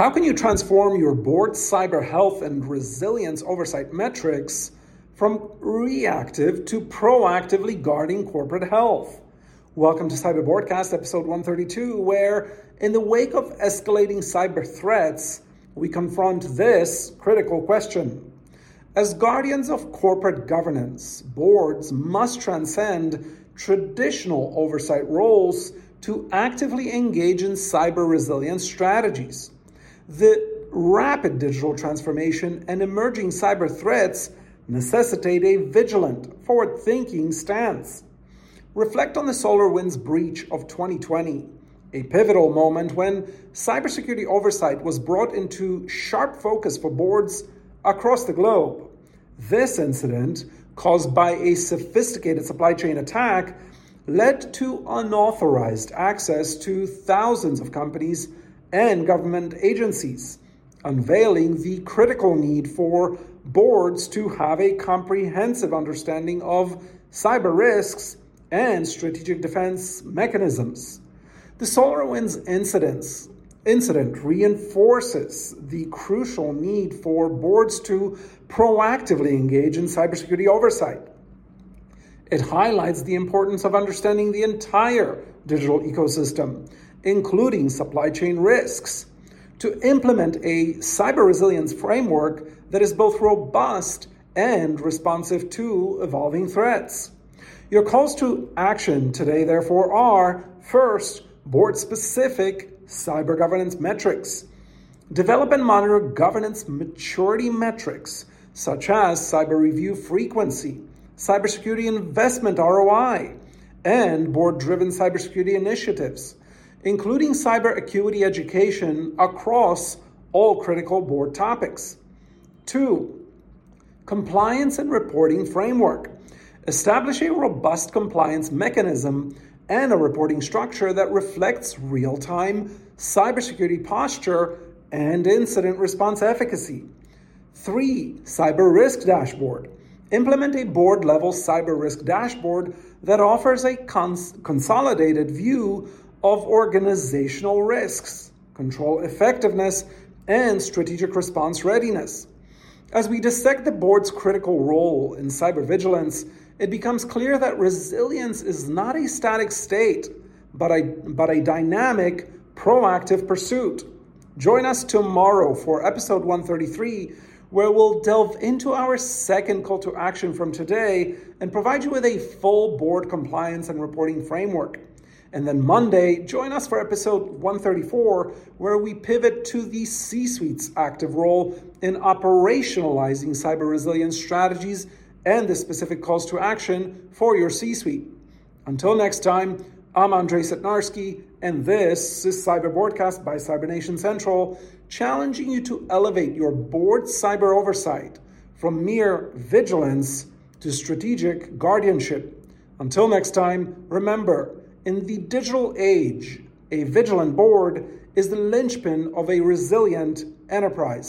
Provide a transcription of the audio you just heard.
How can you transform your board cyber health and resilience oversight metrics from reactive to proactively guarding corporate health? Welcome to CyberBoardCast, episode 132, where, in the wake of escalating cyber threats, we confront this critical question. As guardians of corporate governance, boards must transcend traditional oversight roles to actively engage in cyber resilience strategies. The rapid digital transformation and emerging cyber threats necessitate a vigilant, forward thinking stance. Reflect on the SolarWinds breach of 2020, a pivotal moment when cybersecurity oversight was brought into sharp focus for boards across the globe. This incident, caused by a sophisticated supply chain attack, led to unauthorized access to thousands of companies and government agencies, unveiling the critical need for boards to have a comprehensive understanding of cyber risks and strategic defense mechanisms. The SolarWinds incidents incident reinforces the crucial need for boards to proactively engage in cybersecurity oversight. It highlights the importance of understanding the entire digital ecosystem, including supply chain risks, to implement a cyber resilience framework that is both robust and responsive to evolving threats. Your calls to action today, therefore, are first, board specific cyber governance metrics. Develop and monitor governance maturity metrics, such as cyber review frequency, cybersecurity investment ROI, and board driven cybersecurity initiatives, including cyber acuity education across all critical board topics. Two, compliance and reporting framework. Establish a robust compliance mechanism and a reporting structure that reflects real time cybersecurity posture and incident response efficacy. Three, cyber risk dashboard implement a board level cyber risk dashboard that offers a cons- consolidated view of organizational risks, control effectiveness, and strategic response readiness. As we dissect the board's critical role in cyber vigilance, it becomes clear that resilience is not a static state, but a, but a dynamic, proactive pursuit. Join us tomorrow for episode 133 where we'll delve into our second call to action from today and provide you with a full board compliance and reporting framework. And then Monday, join us for episode 134, where we pivot to the C suite's active role in operationalizing cyber resilience strategies and the specific calls to action for your C suite. Until next time, I'm Andrei Sitnarski, and this is CyberBoardCast by Cybernation Central, challenging you to elevate your board cyber oversight from mere vigilance to strategic guardianship. Until next time, remember, in the digital age, a vigilant board is the linchpin of a resilient enterprise.